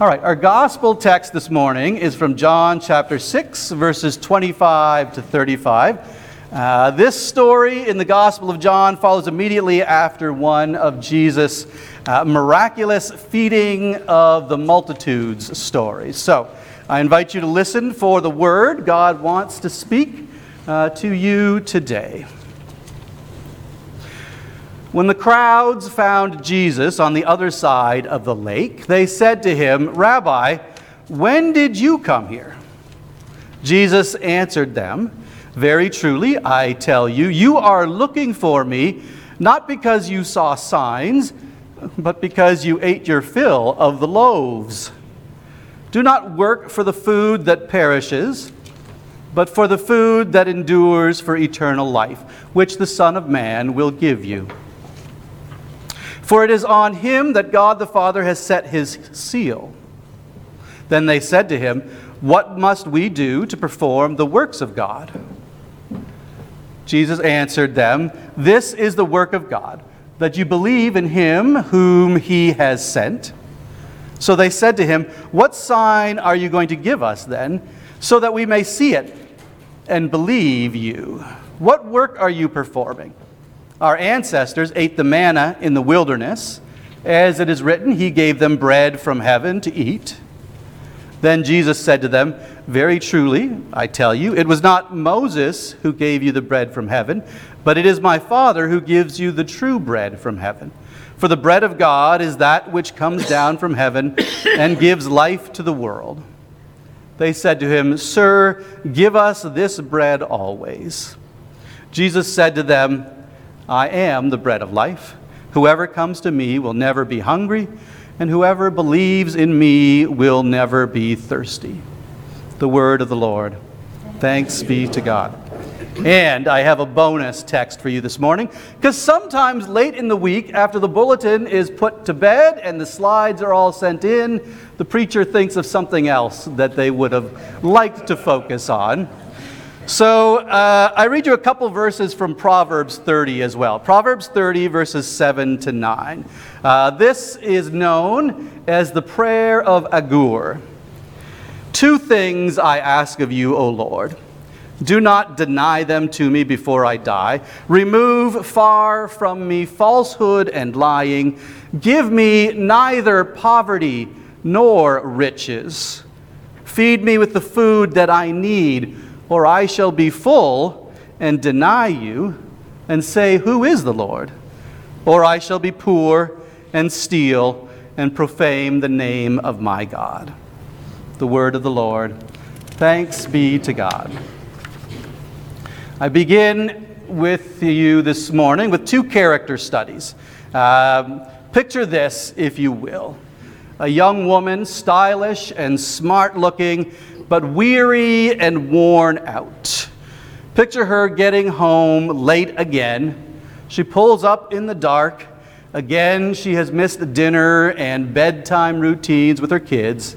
All right, our gospel text this morning is from John chapter 6, verses 25 to 35. Uh, this story in the Gospel of John follows immediately after one of Jesus' uh, miraculous feeding of the multitudes stories. So I invite you to listen for the word God wants to speak uh, to you today. When the crowds found Jesus on the other side of the lake, they said to him, Rabbi, when did you come here? Jesus answered them, Very truly, I tell you, you are looking for me, not because you saw signs, but because you ate your fill of the loaves. Do not work for the food that perishes, but for the food that endures for eternal life, which the Son of Man will give you. For it is on him that God the Father has set his seal. Then they said to him, What must we do to perform the works of God? Jesus answered them, This is the work of God, that you believe in him whom he has sent. So they said to him, What sign are you going to give us then, so that we may see it and believe you? What work are you performing? Our ancestors ate the manna in the wilderness. As it is written, He gave them bread from heaven to eat. Then Jesus said to them, Very truly, I tell you, it was not Moses who gave you the bread from heaven, but it is my Father who gives you the true bread from heaven. For the bread of God is that which comes down from heaven and gives life to the world. They said to him, Sir, give us this bread always. Jesus said to them, I am the bread of life. Whoever comes to me will never be hungry, and whoever believes in me will never be thirsty. The word of the Lord. Thanks be to God. And I have a bonus text for you this morning because sometimes late in the week, after the bulletin is put to bed and the slides are all sent in, the preacher thinks of something else that they would have liked to focus on. So uh, I read you a couple verses from Proverbs 30 as well. Proverbs 30, verses 7 to 9. Uh, this is known as the prayer of Agur. Two things I ask of you, O Lord. Do not deny them to me before I die. Remove far from me falsehood and lying. Give me neither poverty nor riches. Feed me with the food that I need or I shall be full and deny you and say, Who is the Lord? Or I shall be poor and steal and profane the name of my God. The word of the Lord. Thanks be to God. I begin with you this morning with two character studies. Um, picture this, if you will. A young woman, stylish and smart looking, but weary and worn out. Picture her getting home late again. She pulls up in the dark. Again, she has missed dinner and bedtime routines with her kids.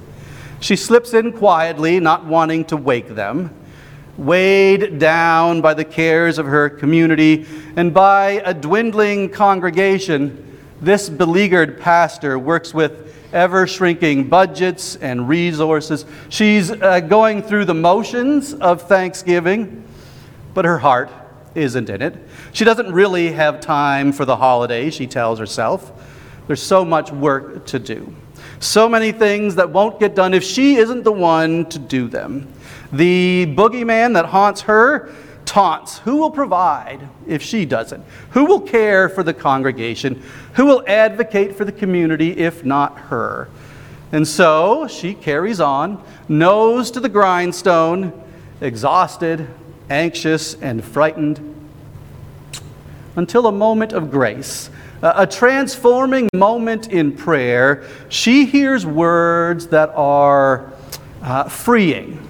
She slips in quietly, not wanting to wake them. Weighed down by the cares of her community and by a dwindling congregation, this beleaguered pastor works with ever shrinking budgets and resources. She's uh, going through the motions of Thanksgiving, but her heart isn't in it. She doesn't really have time for the holiday, she tells herself. There's so much work to do. So many things that won't get done if she isn't the one to do them. The boogeyman that haunts her taunts Who will provide if she doesn't? Who will care for the congregation? Who will advocate for the community if not her? And so she carries on, nose to the grindstone, exhausted, anxious, and frightened, until a moment of grace, a transforming moment in prayer, she hears words that are uh, freeing,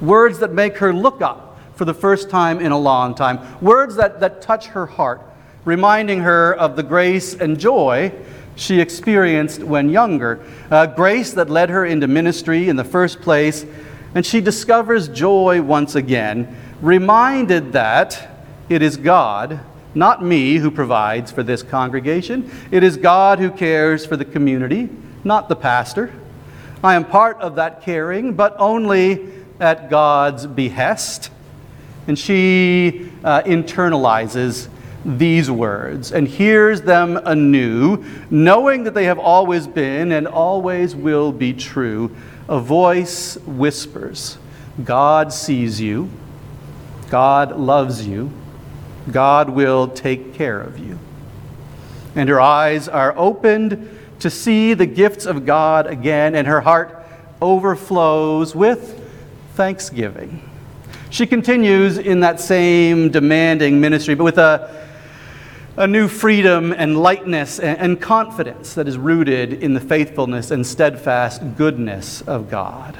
words that make her look up for the first time in a long time. Words that, that touch her heart, reminding her of the grace and joy she experienced when younger. Uh, grace that led her into ministry in the first place. And she discovers joy once again, reminded that it is God, not me, who provides for this congregation. It is God who cares for the community, not the pastor. I am part of that caring, but only at God's behest. And she uh, internalizes these words and hears them anew, knowing that they have always been and always will be true. A voice whispers, God sees you, God loves you, God will take care of you. And her eyes are opened to see the gifts of God again, and her heart overflows with thanksgiving. She continues in that same demanding ministry, but with a, a new freedom and lightness and, and confidence that is rooted in the faithfulness and steadfast goodness of God.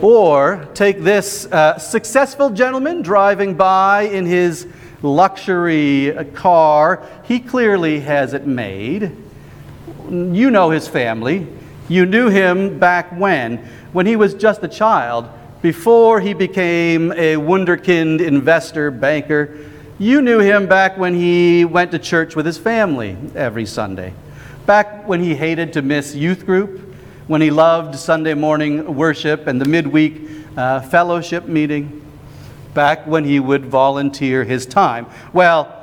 Or take this uh, successful gentleman driving by in his luxury car. He clearly has it made. You know his family. You knew him back when? When he was just a child, before he became a wunderkind investor, banker. You knew him back when he went to church with his family every Sunday. Back when he hated to miss youth group, when he loved Sunday morning worship and the midweek uh, fellowship meeting, back when he would volunteer his time. Well,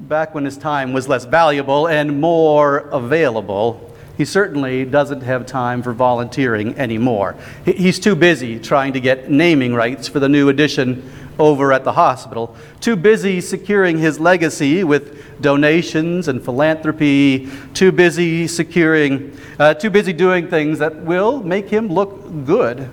back when his time was less valuable and more available, he certainly doesn't have time for volunteering anymore. He's too busy trying to get naming rights for the new addition over at the hospital, too busy securing his legacy with donations and philanthropy, too busy securing, uh, too busy doing things that will make him look good.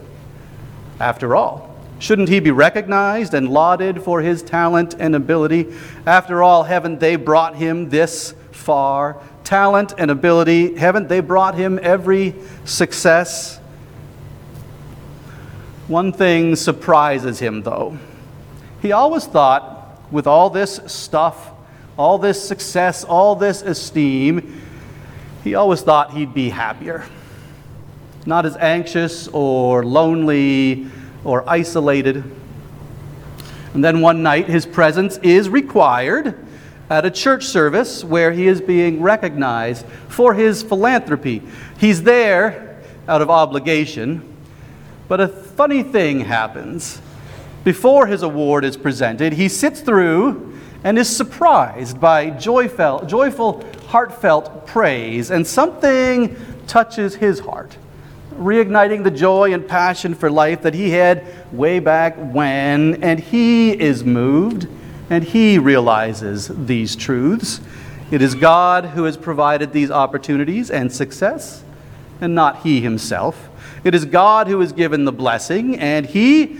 After all, shouldn't he be recognized and lauded for his talent and ability? After all, haven't they brought him this far? Talent and ability, haven't they brought him every success? One thing surprises him, though. He always thought, with all this stuff all this success, all this esteem, he always thought he'd be happier. Not as anxious or lonely or isolated. And then one night, his presence is required at a church service where he is being recognized for his philanthropy. He's there out of obligation, but a funny thing happens. Before his award is presented, he sits through and is surprised by joyful, joyful, heartfelt praise, and something touches his heart, reigniting the joy and passion for life that he had way back when, and he is moved and he realizes these truths. It is God who has provided these opportunities and success, and not he himself. It is God who has given the blessing, and he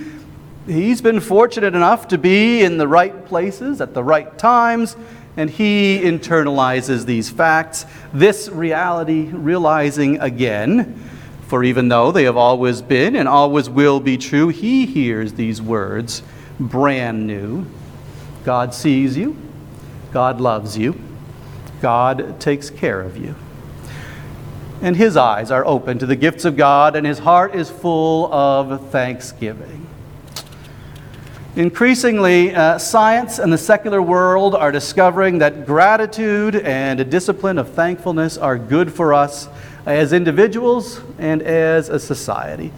he's been fortunate enough to be in the right places at the right times, and he internalizes these facts, this reality realizing again. For even though they have always been and always will be true, he hears these words brand new. God sees you, God loves you, God takes care of you. And his eyes are open to the gifts of God, and his heart is full of thanksgiving. Increasingly, uh, science and the secular world are discovering that gratitude and a discipline of thankfulness are good for us as individuals and as a society.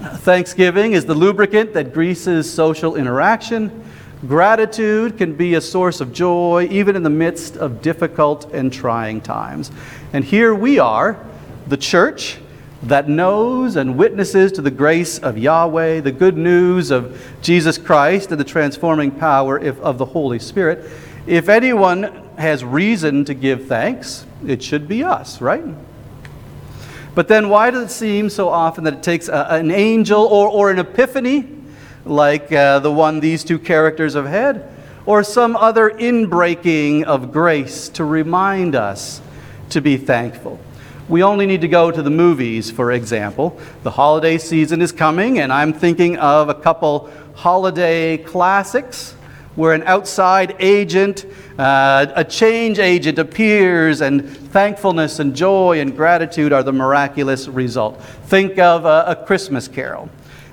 Thanksgiving is the lubricant that greases social interaction. Gratitude can be a source of joy even in the midst of difficult and trying times. And here we are, the church that knows and witnesses to the grace of Yahweh, the good news of Jesus Christ, and the transforming power of the Holy Spirit, if anyone has reason to give thanks, it should be us, right? But then why does it seem so often that it takes a, an angel or, or an epiphany, like uh, the one these two characters have had, or some other inbreaking of grace to remind us to be thankful? We only need to go to the movies, for example. The holiday season is coming, and I'm thinking of a couple holiday classics where an outside agent, uh, a change agent appears, and thankfulness and joy and gratitude are the miraculous result. Think of a, a Christmas carol,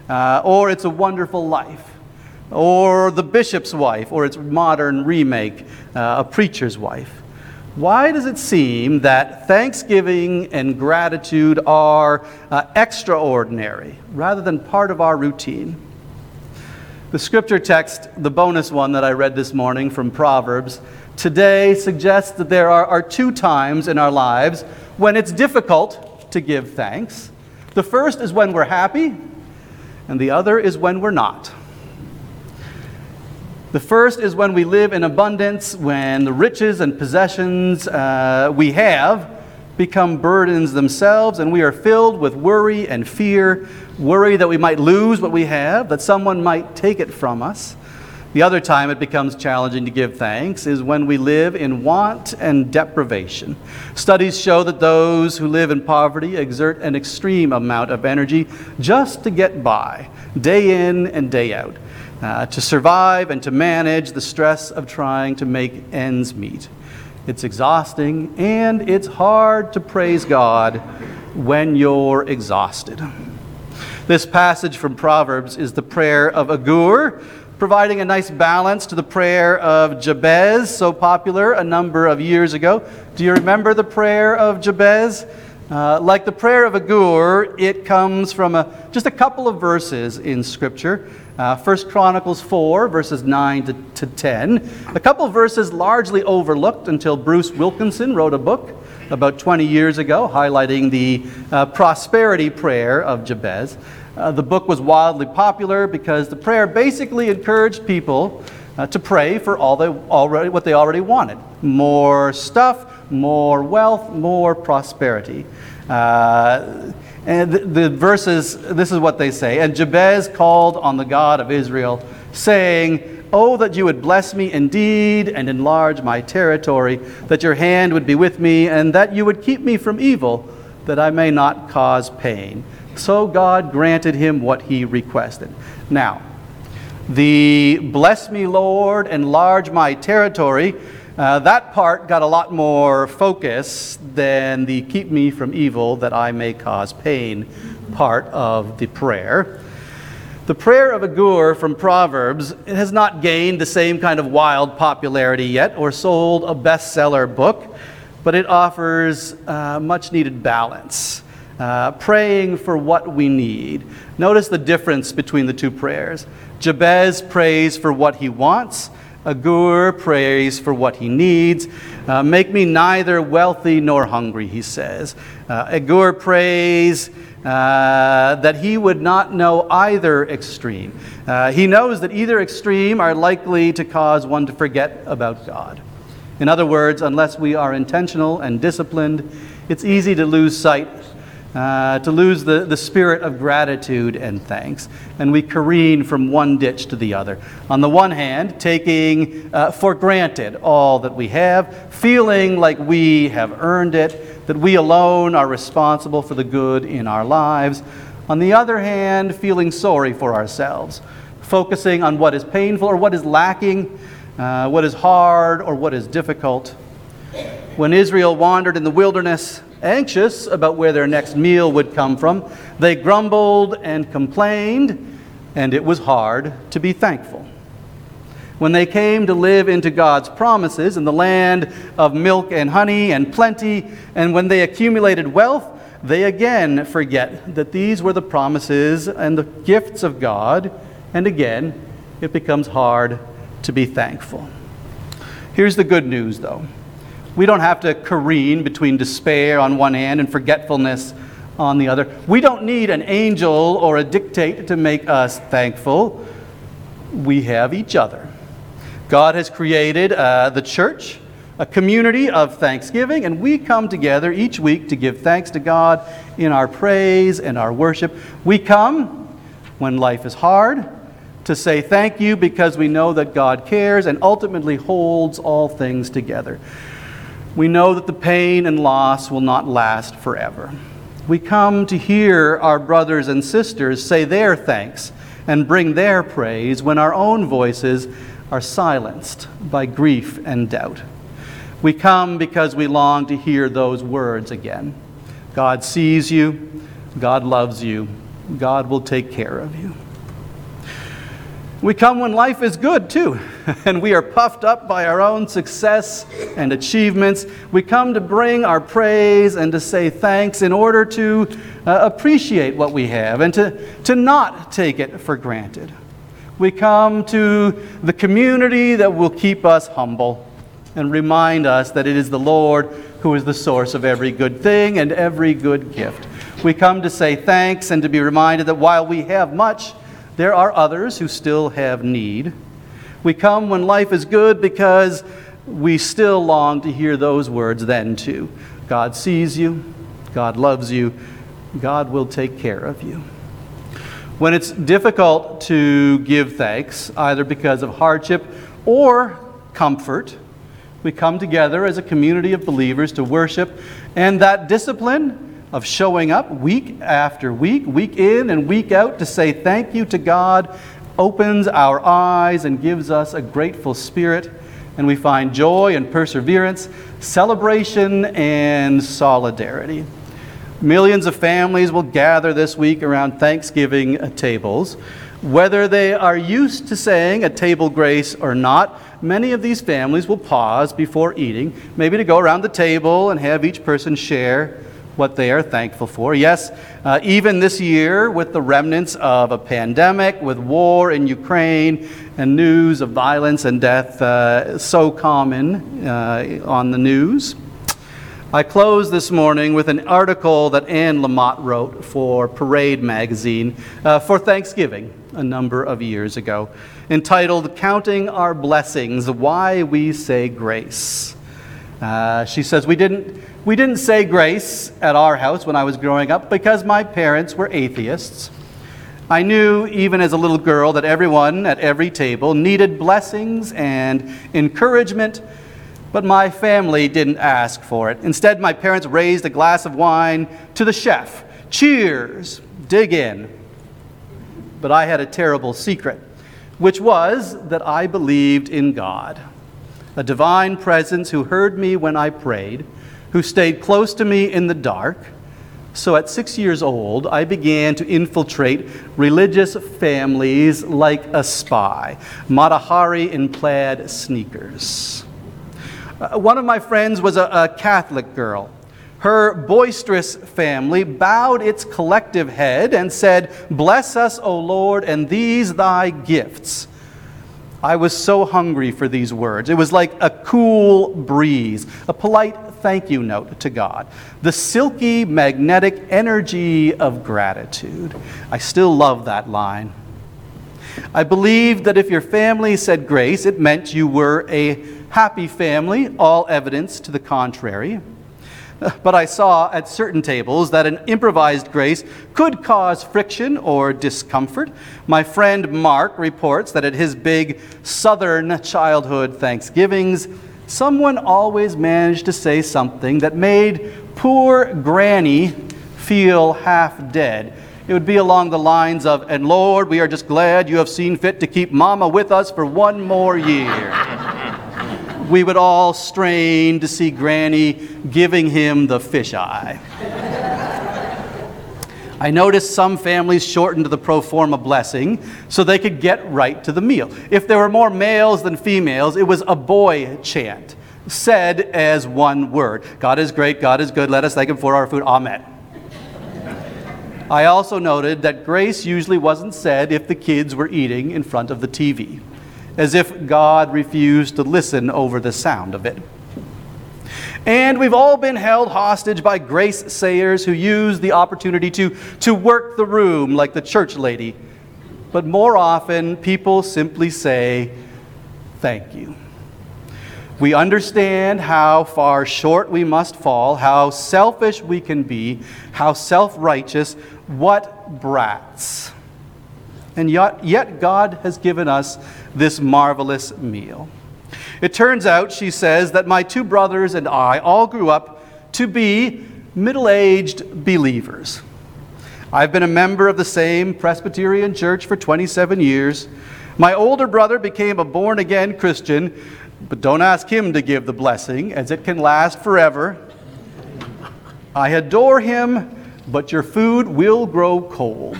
uh, or It's a Wonderful Life, or The Bishop's Wife, or its modern remake, uh, A Preacher's Wife. Why does it seem that thanksgiving and gratitude are uh, extraordinary rather than part of our routine? The scripture text, the bonus one that I read this morning from Proverbs, today suggests that there are, are two times in our lives when it's difficult to give thanks. The first is when we're happy, and the other is when we're not. The first is when we live in abundance, when the riches and possessions uh, we have become burdens themselves, and we are filled with worry and fear worry that we might lose what we have, that someone might take it from us. The other time it becomes challenging to give thanks is when we live in want and deprivation. Studies show that those who live in poverty exert an extreme amount of energy just to get by, day in and day out uh, to survive and to manage the stress of trying to make ends meet. It's exhausting and it's hard to praise God when you're exhausted. This passage from Proverbs is the prayer of Agur, providing a nice balance to the prayer of Jabez, so popular a number of years ago. Do you remember the prayer of Jabez? Uh, like the prayer of Agur, it comes from a, just a couple of verses in Scripture. Uh, 1 Chronicles 4, verses 9 to, to 10. A couple verses largely overlooked until Bruce Wilkinson wrote a book about 20 years ago highlighting the uh, prosperity prayer of Jabez. Uh, the book was wildly popular because the prayer basically encouraged people uh, to pray for all they already, what they already wanted more stuff, more wealth, more prosperity. Uh, and the, the, verses, this is what they say. And Jabez called on the God of Israel, saying, Oh, that you would bless me indeed and enlarge my territory, that your hand would be with me, and that you would keep me from evil, that I may not cause pain. So God granted him what he requested. Now, the bless me, Lord, enlarge my territory uh, that part got a lot more focus than the keep me from evil that I may cause pain part of the prayer. The prayer of Agur from Proverbs has not gained the same kind of wild popularity yet or sold a bestseller book, but it offers uh, much needed balance. Uh, praying for what we need. Notice the difference between the two prayers. Jabez prays for what he wants, Agur prays for what he needs. Uh, make me neither wealthy nor hungry, he says. Uh, Agur prays uh, that he would not know either extreme. Uh, he knows that either extreme are likely to cause one to forget about God. In other words, unless we are intentional and disciplined, it's easy to lose sight uh, to lose the, the spirit of gratitude and thanks. And we careen from one ditch to the other. On the one hand, taking uh, for granted all that we have, feeling like we have earned it, that we alone are responsible for the good in our lives. On the other hand, feeling sorry for ourselves, focusing on what is painful or what is lacking, uh, what is hard or what is difficult. When Israel wandered in the wilderness, anxious about where their next meal would come from. They grumbled and complained, and it was hard to be thankful. When they came to live into God's promises in the land of milk and honey and plenty, and when they accumulated wealth, they again forget that these were the promises and the gifts of God, and again, it becomes hard to be thankful. Here's the good news, though. We don't have to careen between despair on one hand and forgetfulness on the other. We don't need an angel or a dictate to make us thankful. We have each other. God has created uh, the church, a community of thanksgiving, and we come together each week to give thanks to God in our praise and our worship. We come when life is hard to say thank you because we know that God cares and ultimately holds all things together we know that the pain and loss will not last forever. We come to hear our brothers and sisters say their thanks and bring their praise when our own voices are silenced by grief and doubt. We come because we long to hear those words again. God sees you, God loves you, God will take care of you. We come when life is good too, and we are puffed up by our own success and achievements. We come to bring our praise and to say thanks in order to uh, appreciate what we have and to, to not take it for granted. We come to the community that will keep us humble and remind us that it is the Lord who is the source of every good thing and every good gift. We come to say thanks and to be reminded that while we have much, there are others who still have need. We come when life is good because we still long to hear those words then too. God sees you, God loves you, God will take care of you. When it's difficult to give thanks, either because of hardship or comfort, we come together as a community of believers to worship, and that discipline of showing up week after week, week in and week out to say thank you to God opens our eyes and gives us a grateful spirit, and we find joy and perseverance, celebration and solidarity. Millions of families will gather this week around Thanksgiving tables. Whether they are used to saying a table grace or not, many of these families will pause before eating, maybe to go around the table and have each person share what they are thankful for. Yes, uh, even this year, with the remnants of a pandemic, with war in Ukraine, and news of violence and death uh, so common uh, on the news. I close this morning with an article that Anne Lamott wrote for Parade magazine uh, for Thanksgiving a number of years ago, entitled Counting Our Blessings Why We Say Grace. Uh, she says, We didn't we didn't say grace at our house when I was growing up because my parents were atheists. I knew, even as a little girl, that everyone at every table needed blessings and encouragement, but my family didn't ask for it. Instead, my parents raised a glass of wine to the chef. Cheers, dig in. But I had a terrible secret, which was that I believed in God, a divine presence who heard me when I prayed who stayed close to me in the dark. So at six years old, I began to infiltrate religious families like a spy, Mata Hari in plaid sneakers. Uh, one of my friends was a, a Catholic girl. Her boisterous family bowed its collective head and said, Bless us, O Lord, and these thy gifts. I was so hungry for these words. It was like a cool breeze, a polite thank you note to God, the silky magnetic energy of gratitude. I still love that line. I believed that if your family said grace, it meant you were a happy family, all evidence to the contrary. But I saw at certain tables that an improvised grace could cause friction or discomfort. My friend Mark reports that at his big southern childhood Thanksgivings, someone always managed to say something that made poor Granny feel half dead. It would be along the lines of, And Lord, we are just glad you have seen fit to keep Mama with us for one more year. We would all strain to see Granny giving him the fisheye. I noticed some families shortened the pro forma blessing so they could get right to the meal. If there were more males than females, it was a boy chant, said as one word God is great, God is good, let us thank Him for our food. Amen. I also noted that grace usually wasn't said if the kids were eating in front of the TV, as if God refused to listen over the sound of it. And we've all been held hostage by grace sayers who use the opportunity to, to work the room like the church lady. But more often, people simply say, Thank you. We understand how far short we must fall, how selfish we can be, how self righteous, what brats. And yet, yet, God has given us this marvelous meal. It turns out, she says, that my two brothers and I all grew up to be middle aged believers. I've been a member of the same Presbyterian church for 27 years. My older brother became a born again Christian, but don't ask him to give the blessing, as it can last forever. I adore him, but your food will grow cold.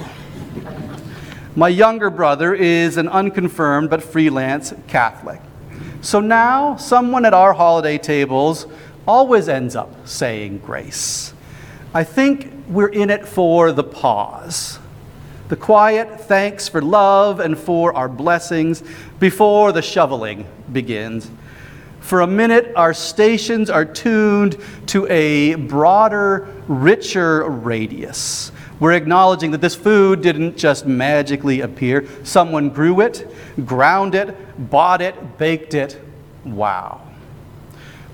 My younger brother is an unconfirmed but freelance Catholic. So now, someone at our holiday tables always ends up saying grace. I think we're in it for the pause, the quiet thanks for love and for our blessings before the shoveling begins. For a minute, our stations are tuned to a broader, richer radius. We're acknowledging that this food didn't just magically appear. Someone grew it, ground it, bought it, baked it. Wow.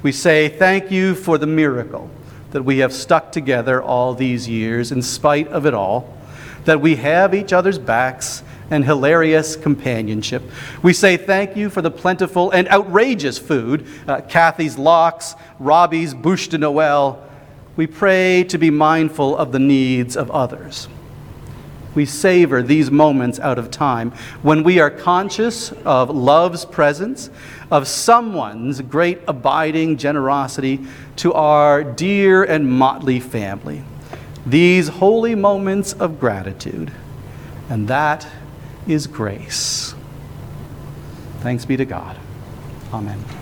We say thank you for the miracle that we have stuck together all these years in spite of it all, that we have each other's backs and hilarious companionship. We say thank you for the plentiful and outrageous food uh, Kathy's lox, Robbie's bûche de Noël. We pray to be mindful of the needs of others. We savor these moments out of time when we are conscious of love's presence, of someone's great abiding generosity to our dear and motley family. These holy moments of gratitude. And that is grace. Thanks be to God. Amen.